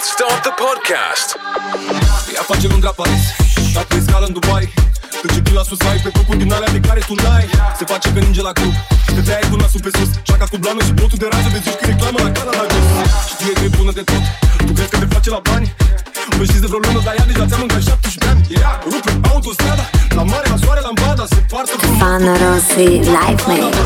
Let's start the podcast. Ea face Londra Paris Dacă e scală în Dubai Începi la sus, ai pe făcut din alea de care tu n-ai. Se face că ninge la club. Te dai cu nasul pe sus Șaca cu blană și botul de rază De zici că reclamă la cara la jos. Știe că e bună de tot. Tu crezi că te face la bani? Păi știți de vreo lună, dar ea deja ți-a mâncat 17 ani yeah. Rupe autostrada La mare, la soare, la bada Se poartă cu Stefano Rossi Live Mix.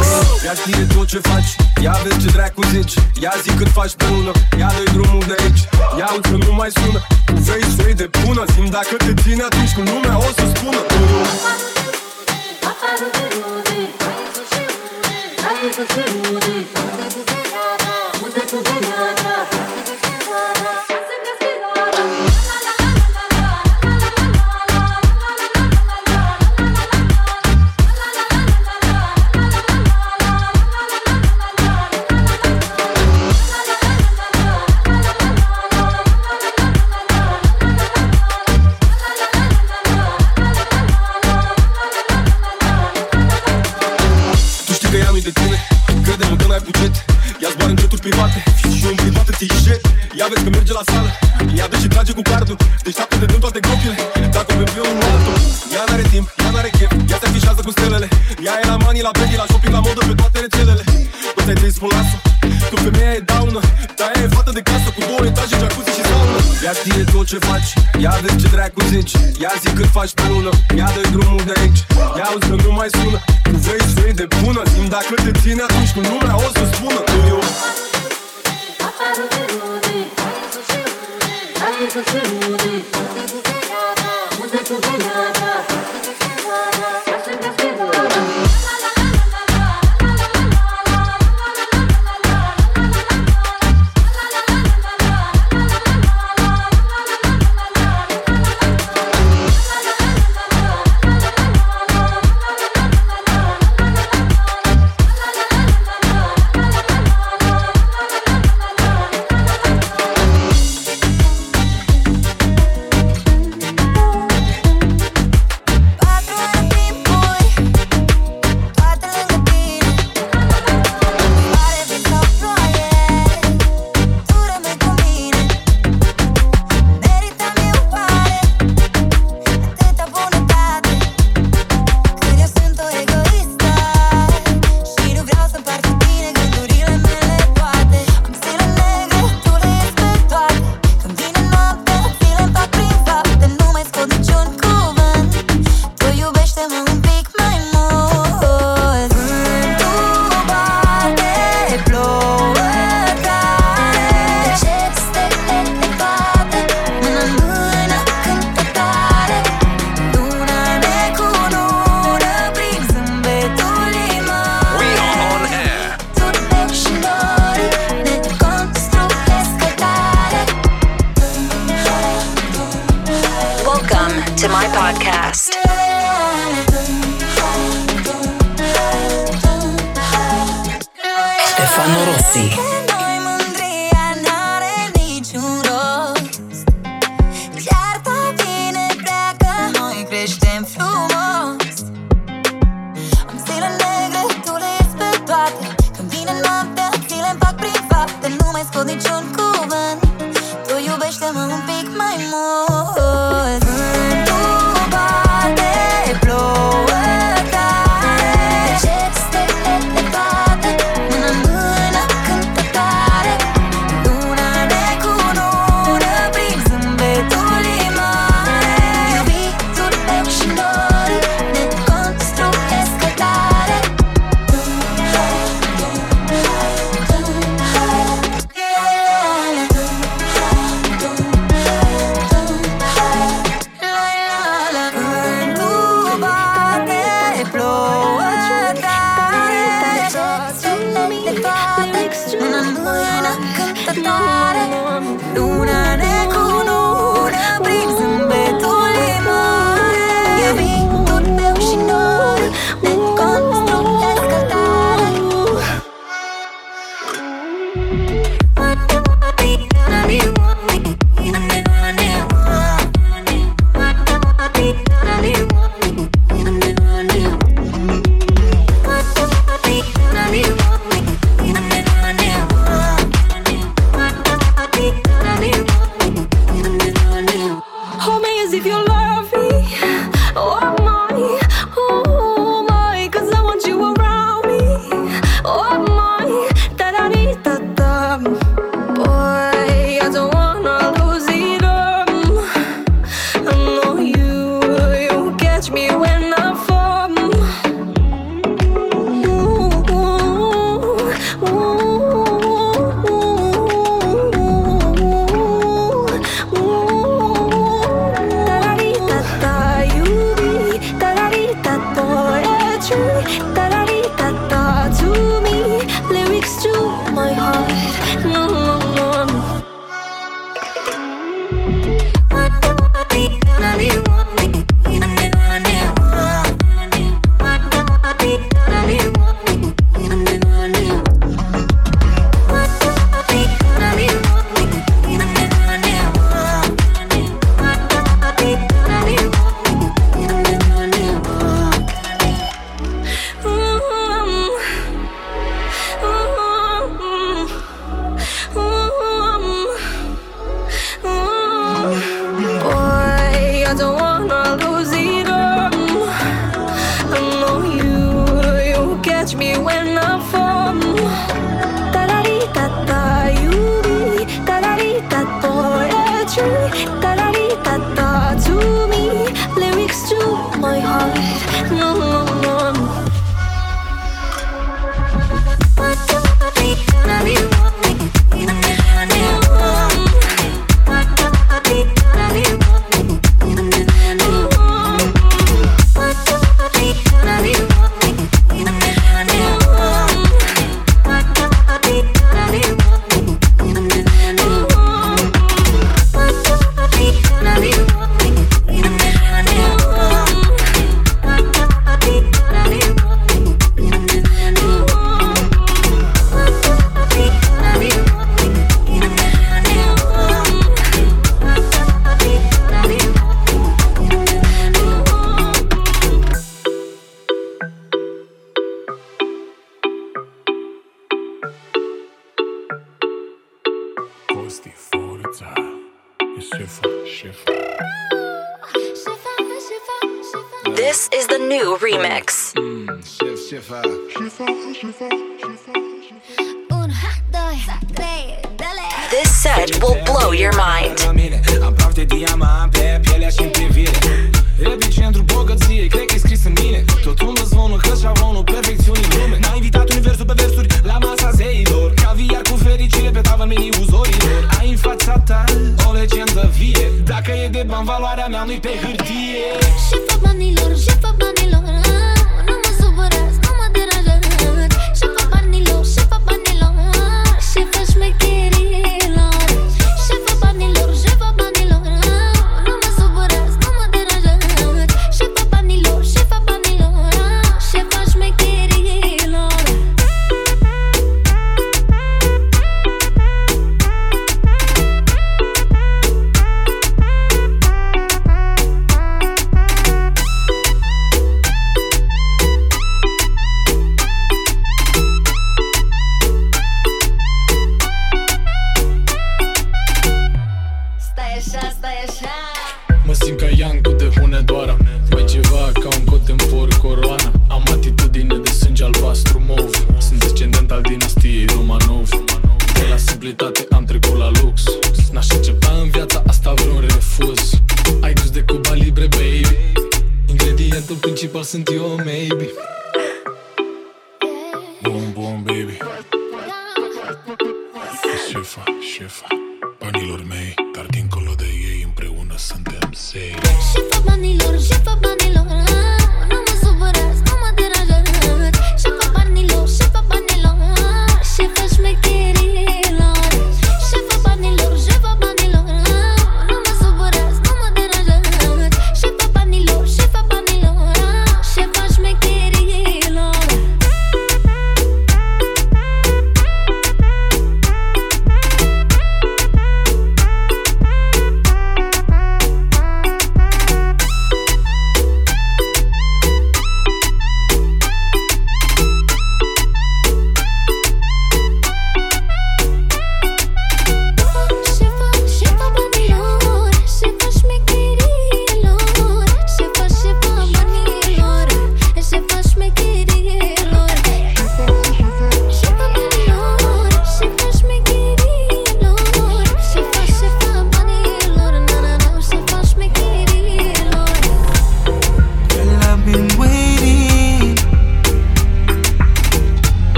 Ea știe tot ce faci Ia vezi ce dracu zici Ia zi cât faci pe lună Ia dă drumul de aici Ia uite că nu mai sună Tu vrei să iei de bună Simt dacă te ține atunci când lumea o să spună Tu jet Ea vezi că merge la sală. Ea dă și trage cu cardul. Deșteaptă de dând toate gropile Dacă o pe unul altul Ea n-are timp, ea n-are chef. Ea se afișează cu stelele. Ea e la mani, la Peggy, la shopping, la modă Pe toate rețelele. Toți ai zis spun lasă Că femeia e daună. Dar ea e fată de casă Cu două etaje, jacuzzi și saună. Ea știe tot ce faci. Ia vezi ce dracu zici. Ia zi cât faci pe lună. Ia dă drumul de aici. Ia auzi că nu mai sună. Tu vrei să iei de bună. Simt dacă te ține atunci când lumea o să spună. Că eu Patru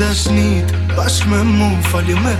dashnit Bashk me mu Fali me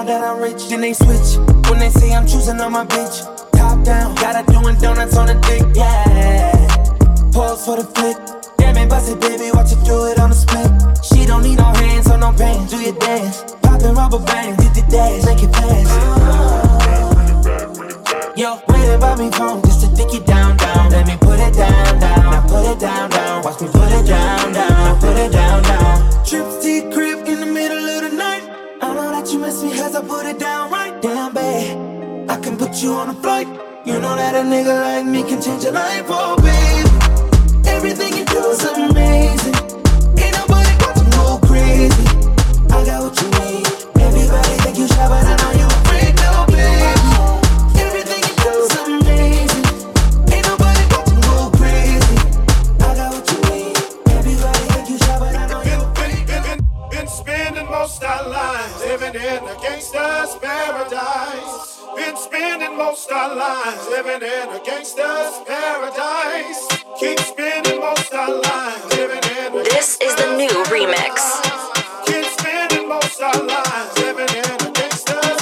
now that I'm rich, then they switch. When they say I'm choosing on my bitch, top down, got her doing donuts on a dick, yeah. Pause for the flick, damn it, bust it, baby, watch you do it on the split. She don't need no hands or no pants, do your dance, popping rubber bands, did the dash, make it fast. Oh. Yo, wait about me phone, just to think it down, down. Let me put it down, down. Now put it down, down. Watch me put it down, down. Now put it down, down. Trips to crib in the middle of the night that you miss me cause I put it down right down, babe. I can put you on a flight. You know that a nigga like me can change your life, oh, babe. Everything you do is amazing. gangster's paradise. Been spending most our lives living in a gangster's paradise. Keep spending most our lives living in a This is the new remix. Keep spending most our lives living in a gangster's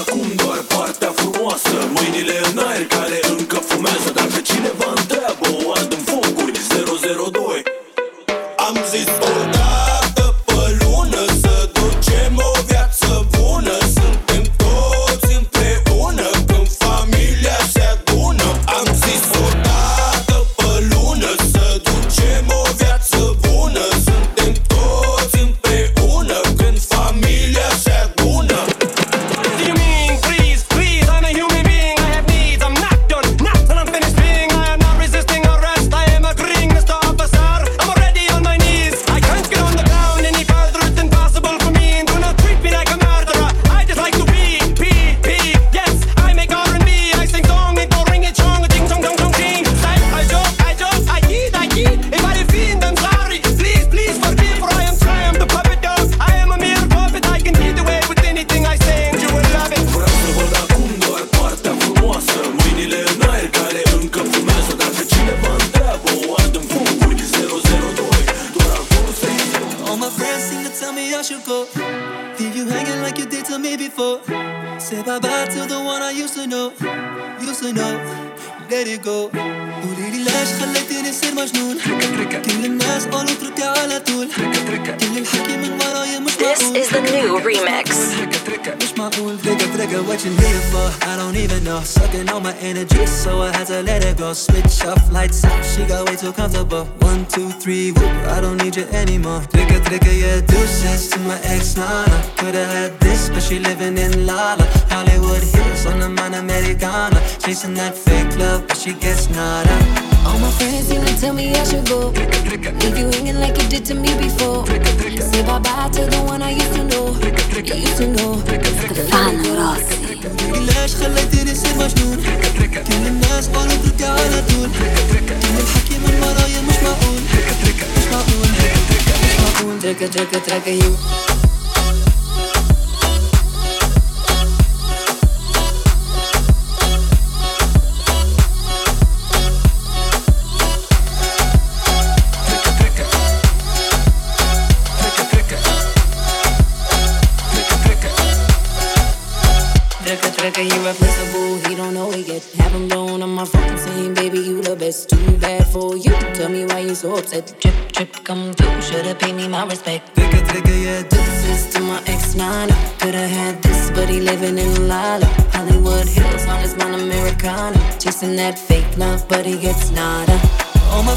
acum doar partea frumoasă. Mâinile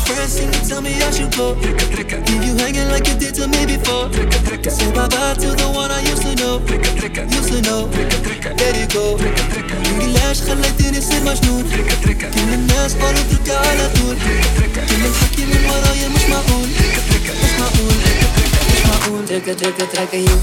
friends seem to tell me I should go. Leave you hanging like you did to me before. Say bye bye to the one I used to know. Used to know. Let it go. ليه ليش خليتني نصير مجنون كل الناس قالوا اتركها على طول كل الحكي من ورايا مش معقول مش معقول مش معقول تركة تركة تركة يو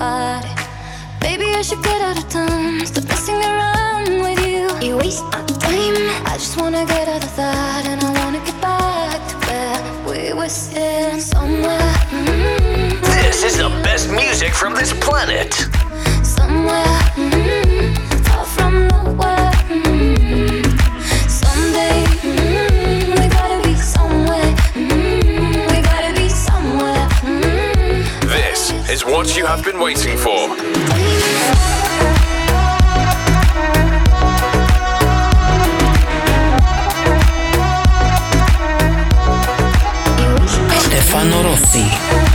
body. Maybe I should get out of town. Stop messing around with you. You waste my time. I just wanna get out of that, and I wanna get back to where we were sitting somewhere. Mm-hmm. This is the best music from this planet. Somewhere mm-hmm. far from nowhere. Mm-hmm. what you have been waiting for. Stefano Rossi.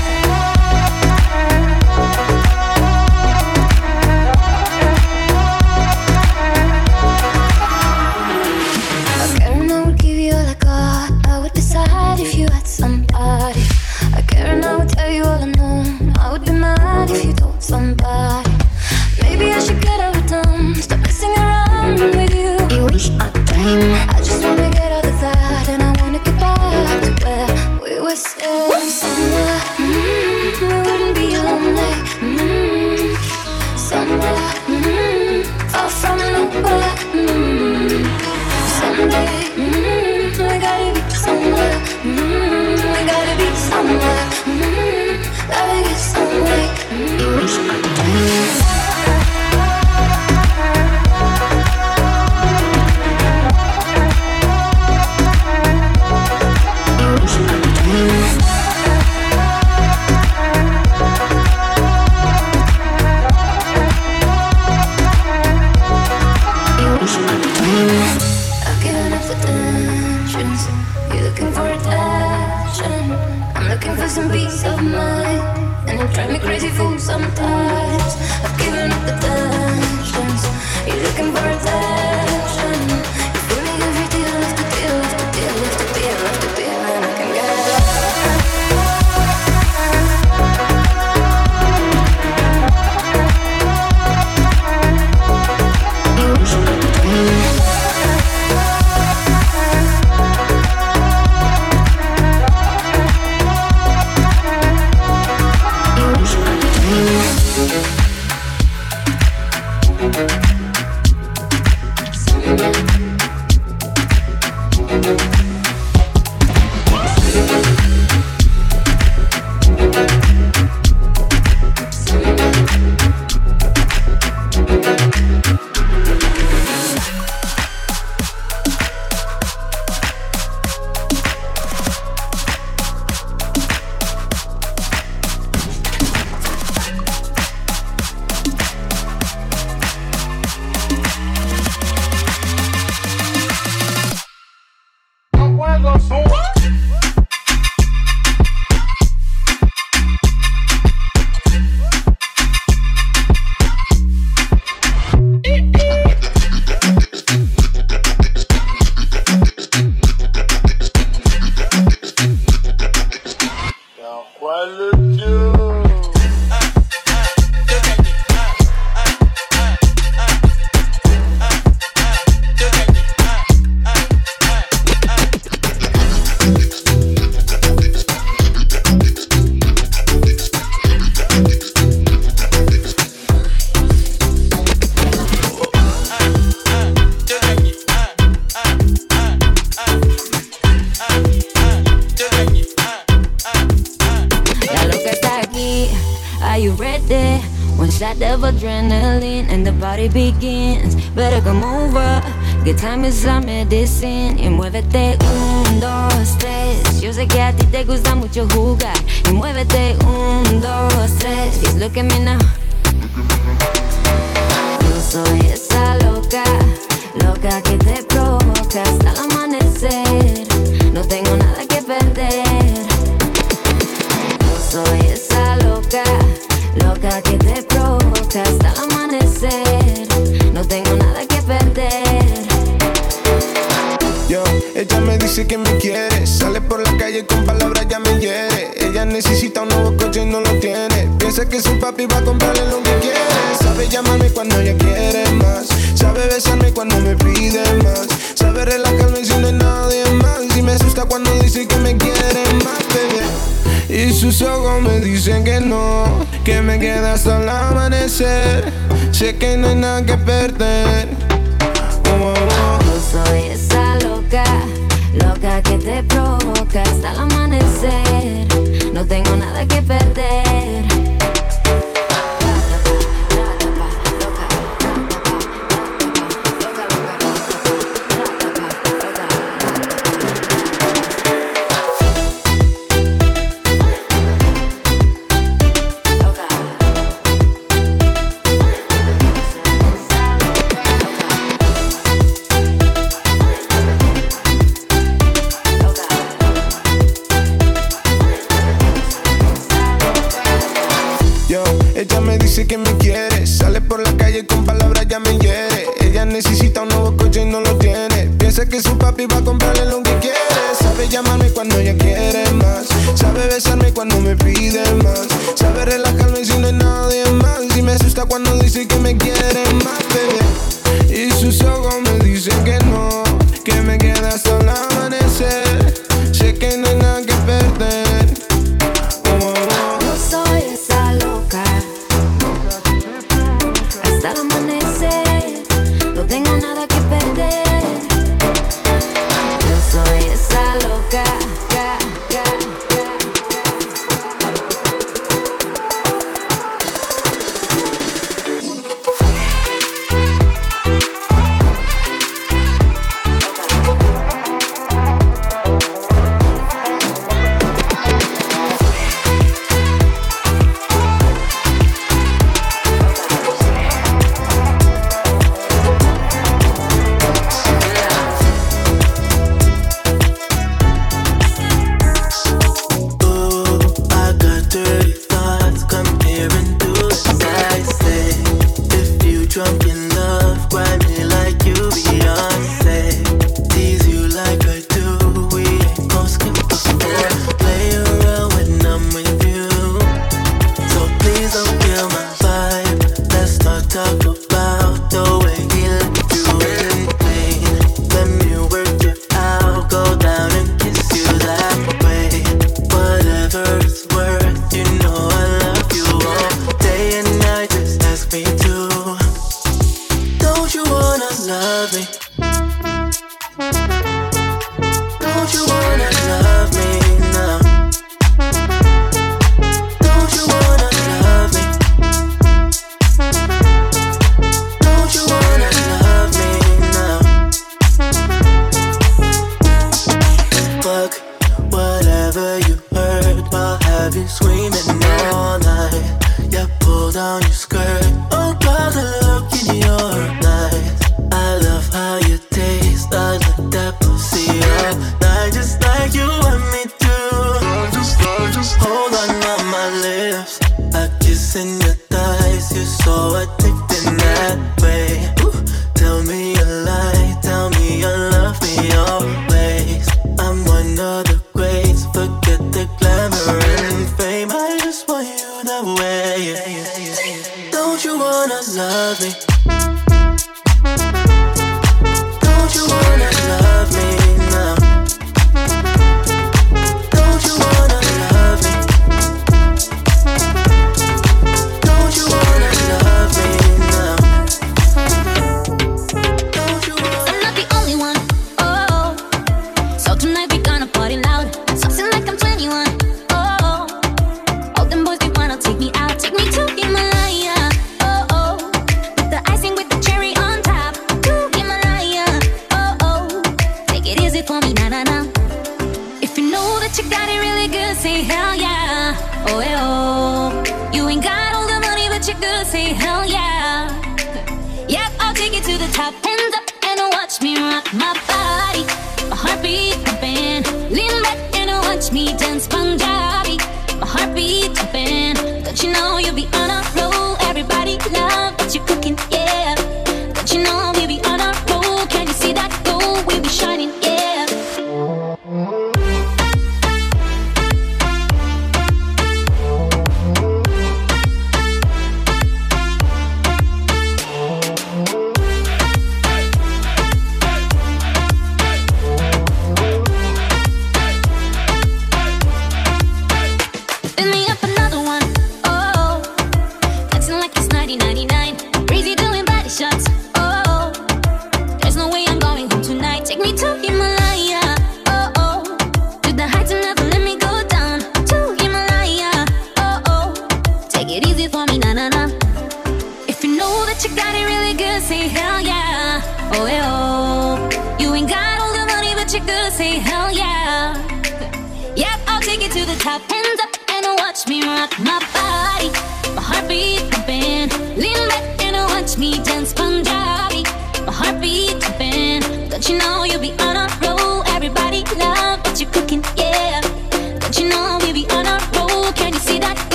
Dice que me quiere, sale por la calle con palabras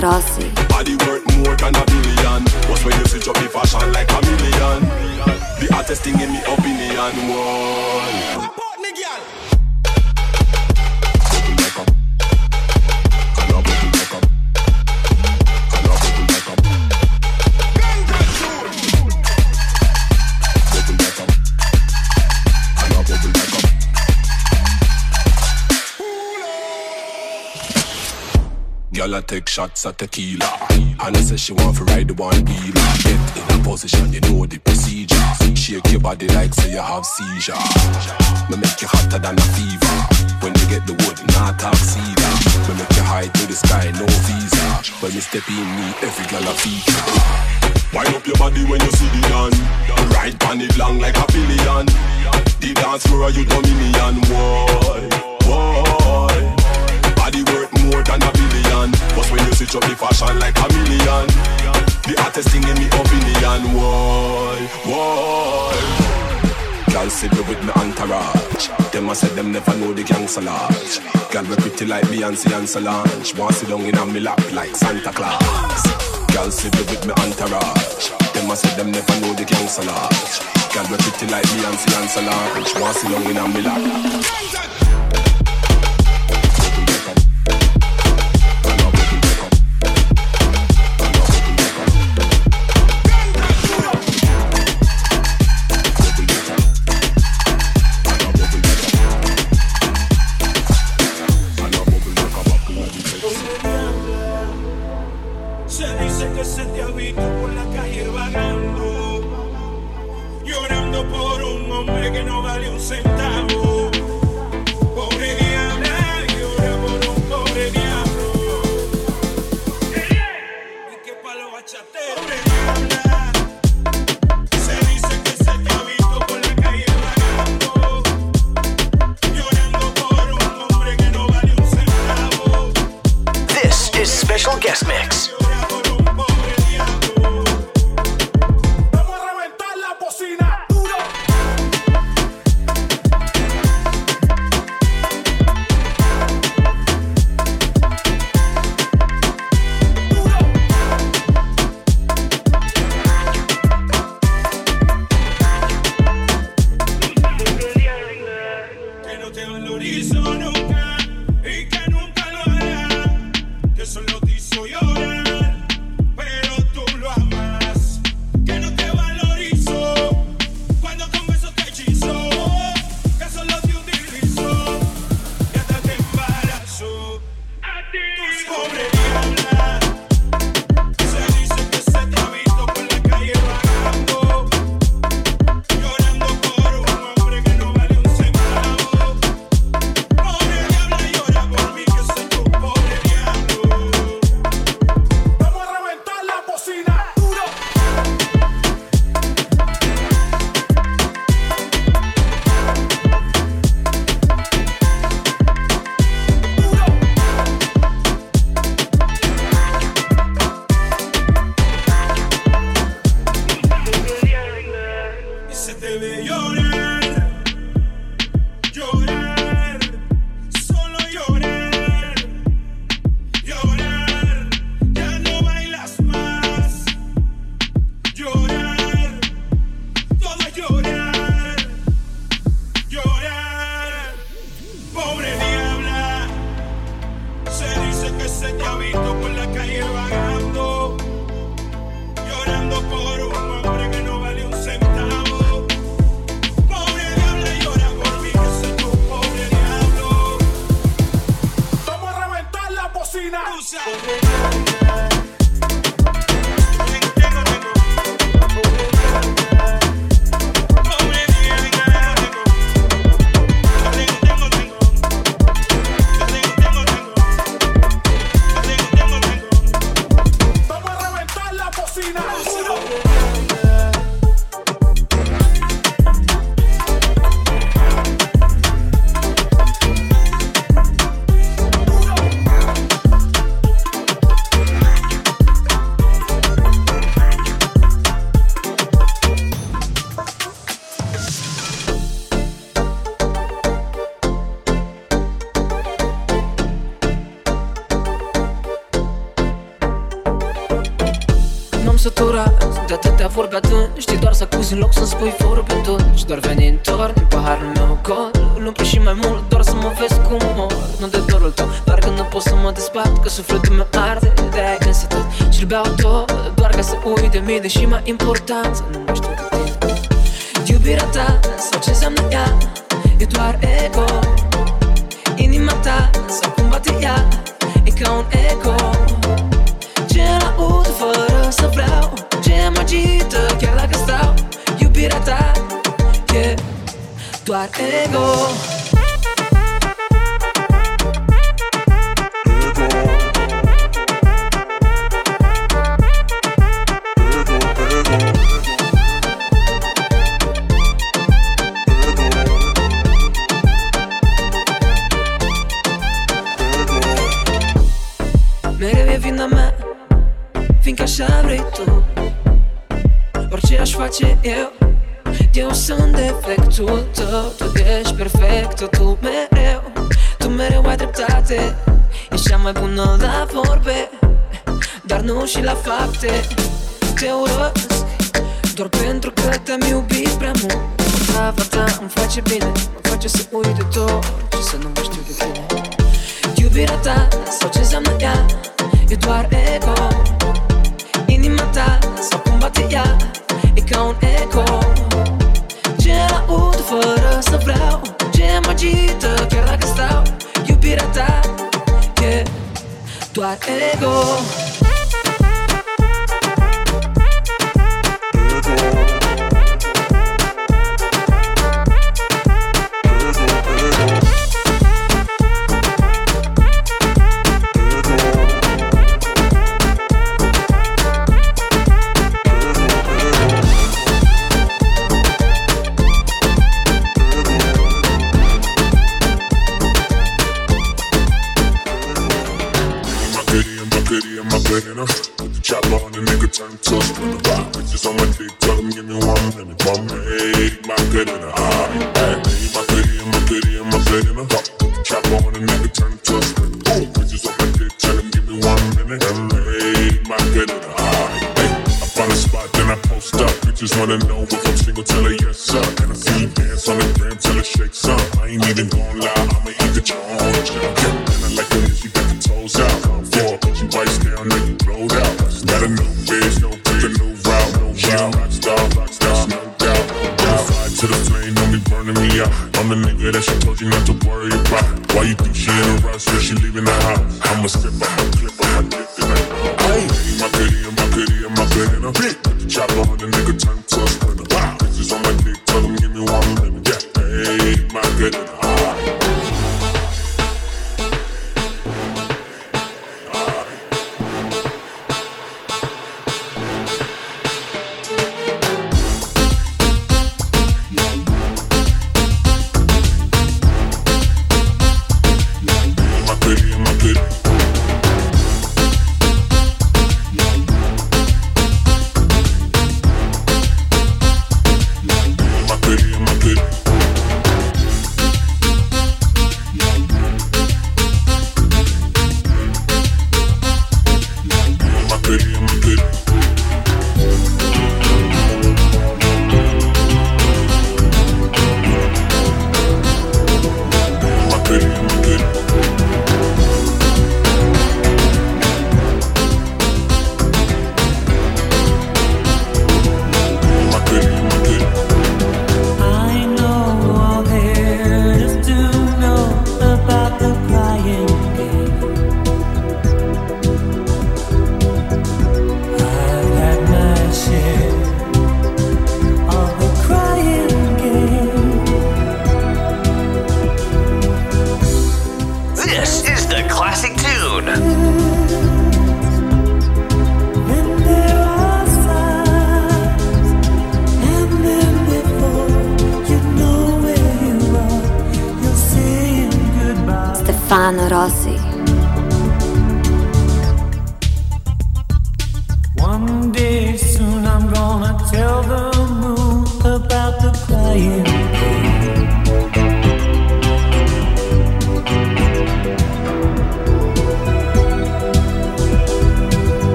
Rossi. Body worth more than a billion. What's when you switch up the fashion like a million? The hottest thing in me opinion. Why? Take shots at tequila. And I say she want to ride the one wheeler. Get in a position, you know the procedure. Shake your body like say you have seizure. Me make you hotter than a fever. When you get the wood, not talk cedar. Me make you high to the sky, no visa. When you step in, me every girl a feature. Wind up your body when you see the dance. Ride on it long like a billion. The dance floor you dominion. Why? Why? More than a billion. But when you switch up the fashion like a million, the hottest thing in me opinion. Why? Why? Girl me with me entourage. Them a say them never know the gangster lodge. Girl we pretty like Beyonce and Solange. Want sit down in a me lap like Santa Claus. Girl me with me entourage. Them a say them never know the gangster lodge. Girl we pretty like Beyonce and Solange. Want sit down in a me lap.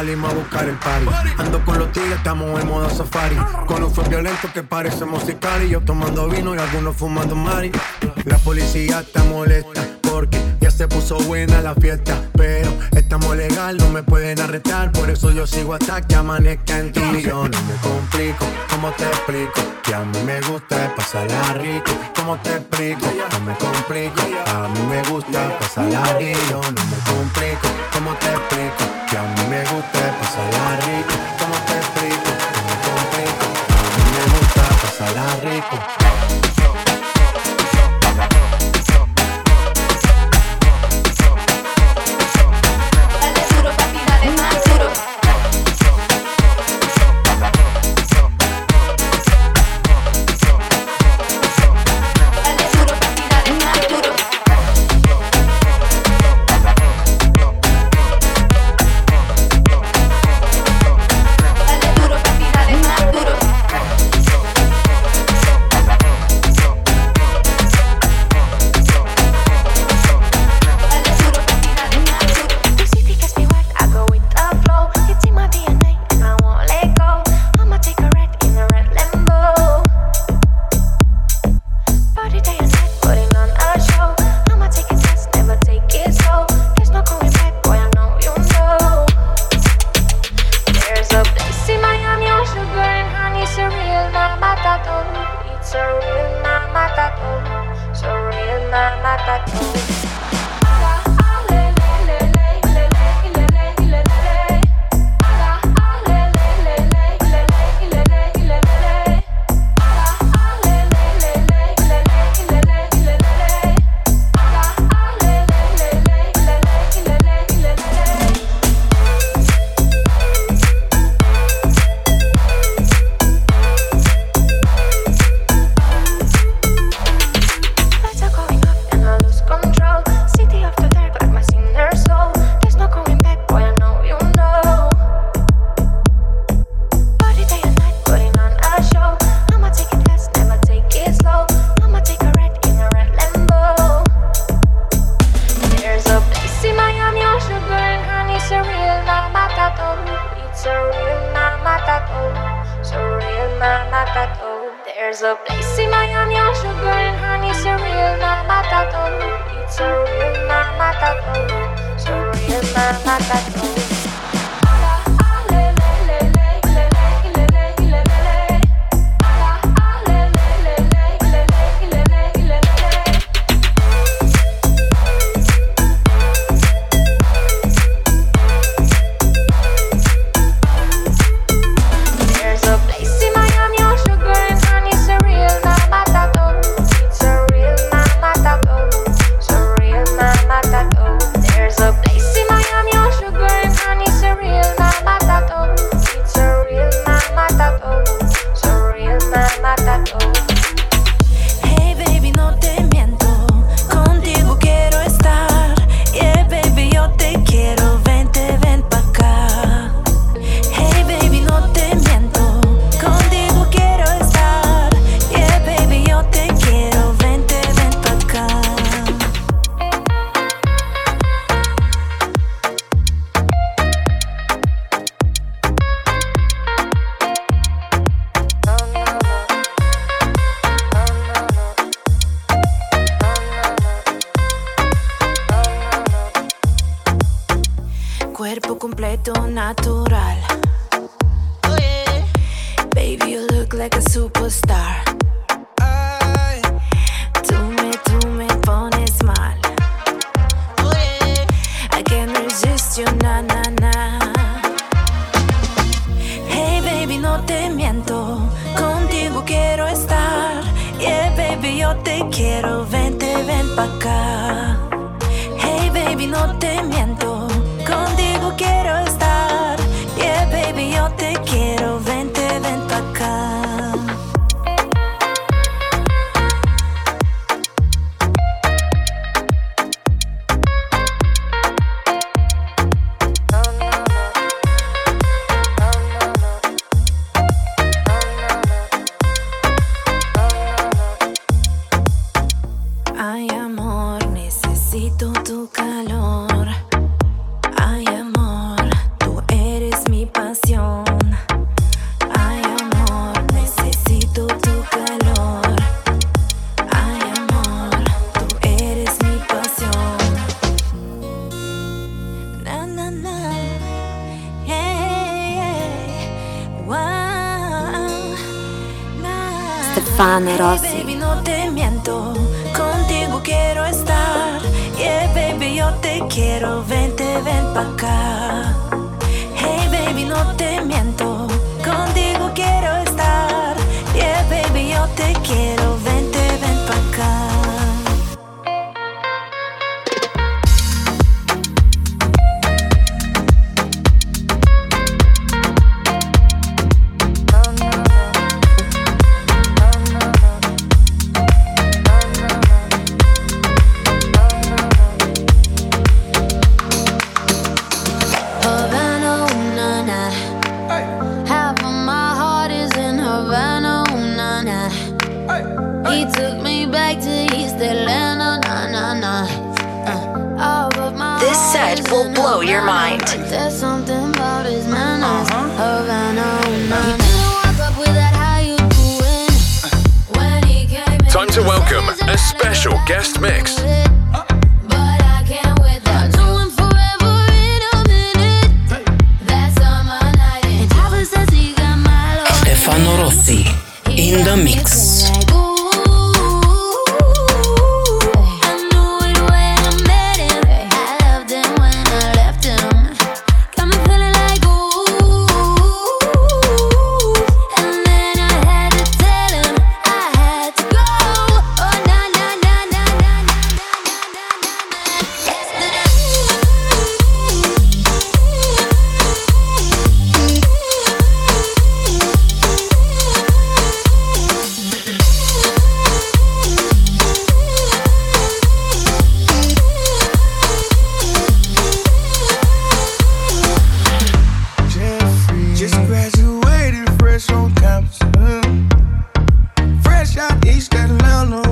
Salimos a buscar el party. Ando con los tigres, estamos en modo safari. Con un fue violento que parece musical. Y yo tomando vino y algunos fumando mari. La policía está molesta porque ya se puso buena la fiesta. Pero estamos legal, no me pueden arrestar. Por eso yo sigo hasta que amanezca en ti. No me complico, ¿cómo te explico? Que a mí me gusta pasarla rico. ¿Cómo te explico? No me complico, a mí me gusta pasarla rico. No me complico, ¿cómo te explico? Que a mí me gusta pasarla rico. ¿Cómo te explico? No me complico, a mí me gusta pasarla rico. Surreal, no te Just graduated fresh on campus. Fresh out East Atlanta.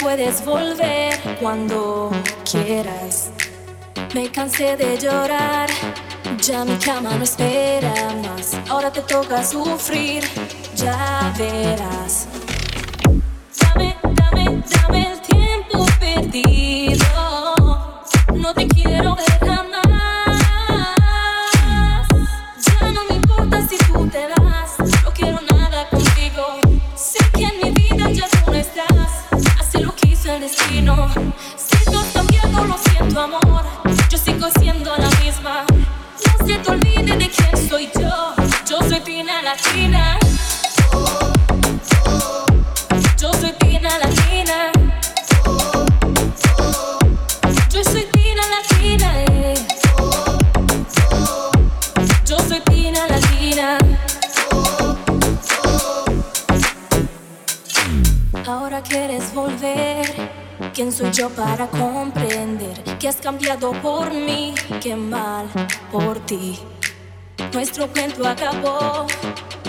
puedes volver cuando quieras. Me cansé de llorar, ya mi cama no espera más. Ahora te toca sufrir, ya verás. que te olvides de quién soy yo. Yo soy Tina Latina. Yo soy Tina Latina. Yo soy Tina Latina. Yo soy Tina Latina. Ahora quieres volver. ¿Quién soy yo para comprender? que has cambiado por mí, qué mal por ti. Nuestro cuento acabó,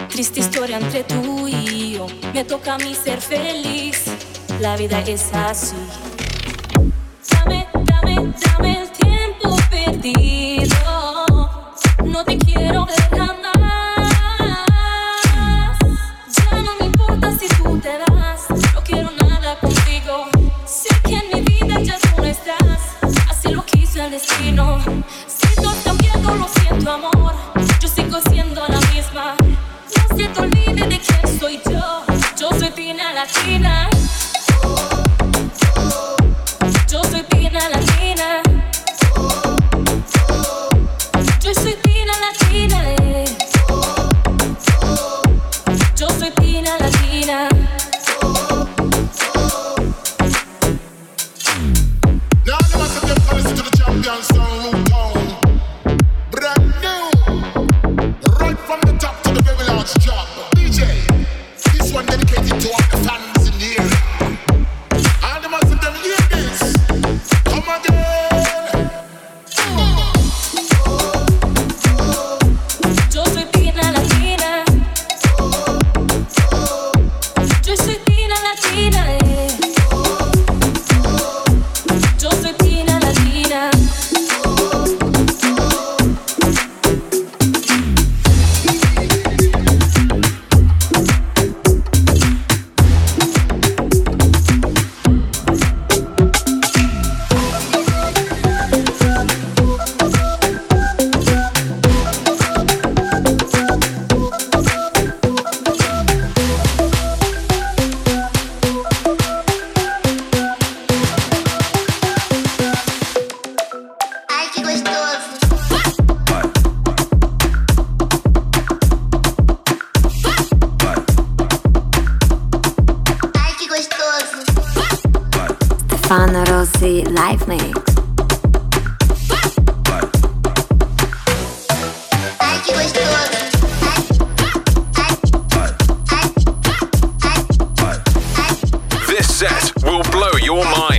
triste historia entre tú y yo. Me toca a mí ser feliz, la vida es así. Dame, dame, dame el tiempo perdido. I see. Blow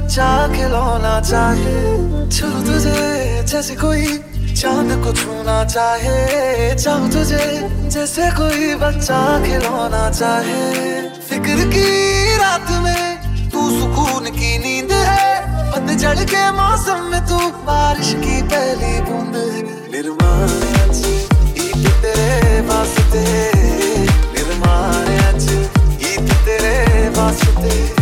बच्चा खिलौना चाहे, छू तुझे जैसे कोई चाँद को छूना चाहे, चाहू तुझे जैसे कोई बच्चा खिलौना चाहे। फ़िक्र की रात में तू सुकून की नींद है पतझड़ के मौसम में तू बारिश की पहली बूंद है। निर्माण तेरे वास्ते निर्माण तेरे वास्ते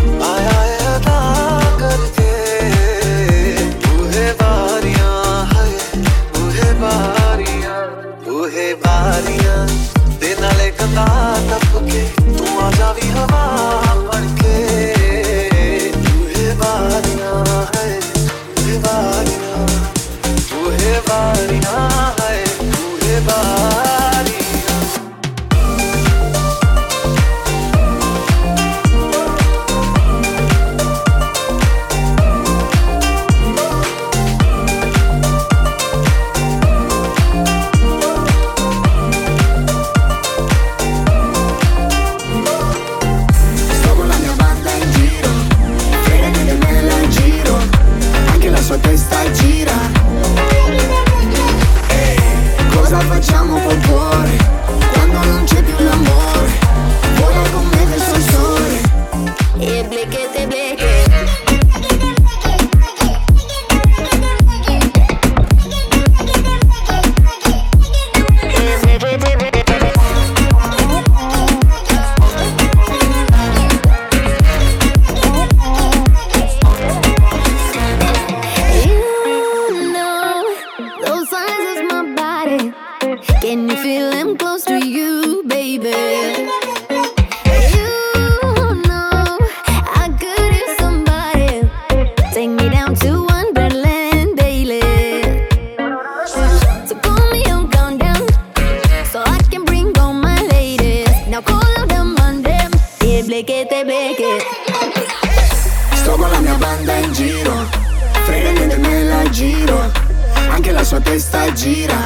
sua testa gira.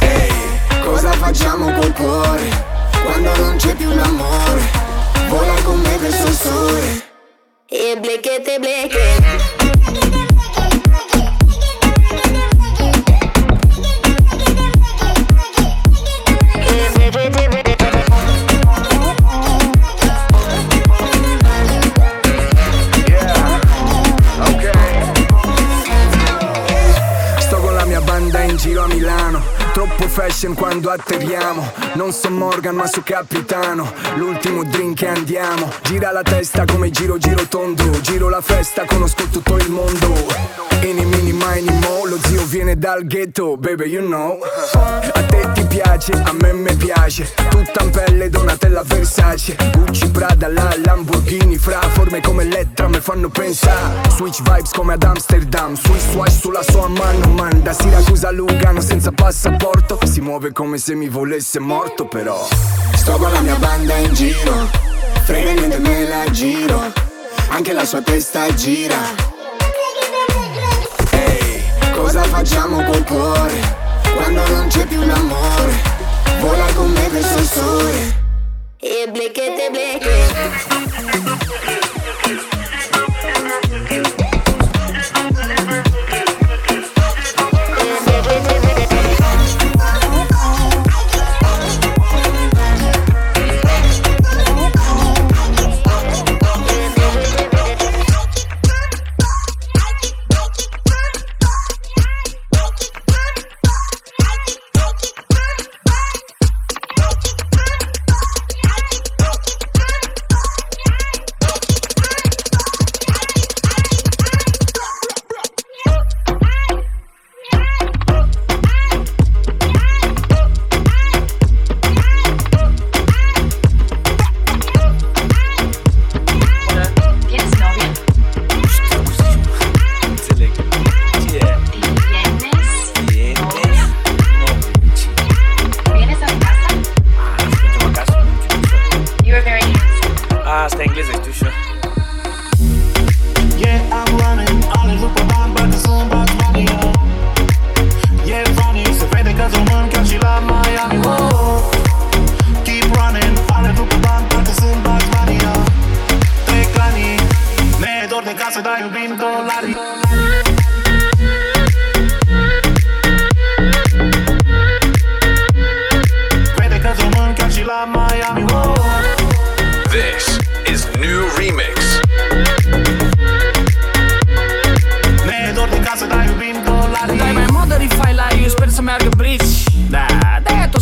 Ehi, cosa facciamo col cuore, quando non c'è più l'amore? Vola con me verso il sole. Yeah, blake it, Fashion quando atterriamo. Non so Morgan ma so capitano. L'ultimo drink e andiamo. Gira la testa come giro giro tondo. Giro la festa, conosco tutto il mondo. Ini mini mini mo Lo zio viene dal ghetto, baby you know. A te piace, a me me piace. Tutta in pelle Donatella Versace. Gucci Prada, la Lamborghini Fra forme come Elettra me fanno pensare. Switch vibes come ad Amsterdam. Swiss swash sulla sua mano Man da Siracusa Lugano senza passaporto. Si muove come se mi volesse morto però. Sto con la mia banda in giro. Frega niente me la giro. Anche la sua testa gira. Ehi, cosa facciamo col cuore Quando non c'è più l'amore Vola con me verso il sole Yeah, blake it,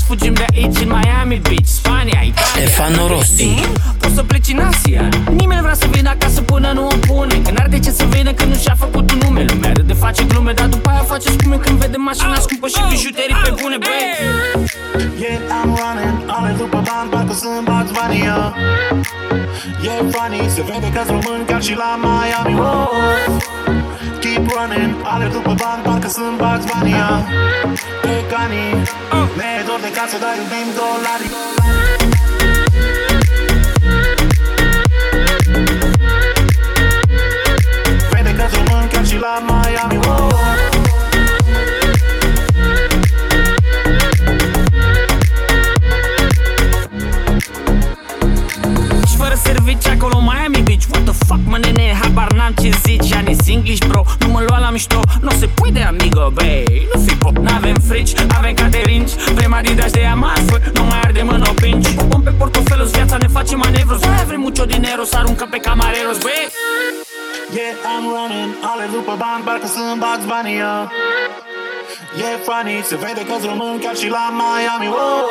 fugim de aici în Miami Beach Spania, Italia. Stefano Rossi. La Miami, oh. Keep running, alle după bani, parcă sunt bați banii, yo. Pe canii, ne e dor de casă, dar iubim dolarii. Vede că român chiar și la Miami, sunt Bugs Bunny, yeah Yeah, funny, se vede că-s român chiar și la Miami, wow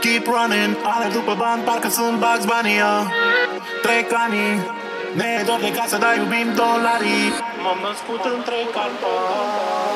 Keep running, ale după bani, parcă sunt Bugs Bunny, yeah Trec ani, ne e dor de casă, dar iubim dolarii. M-am născut între Carpați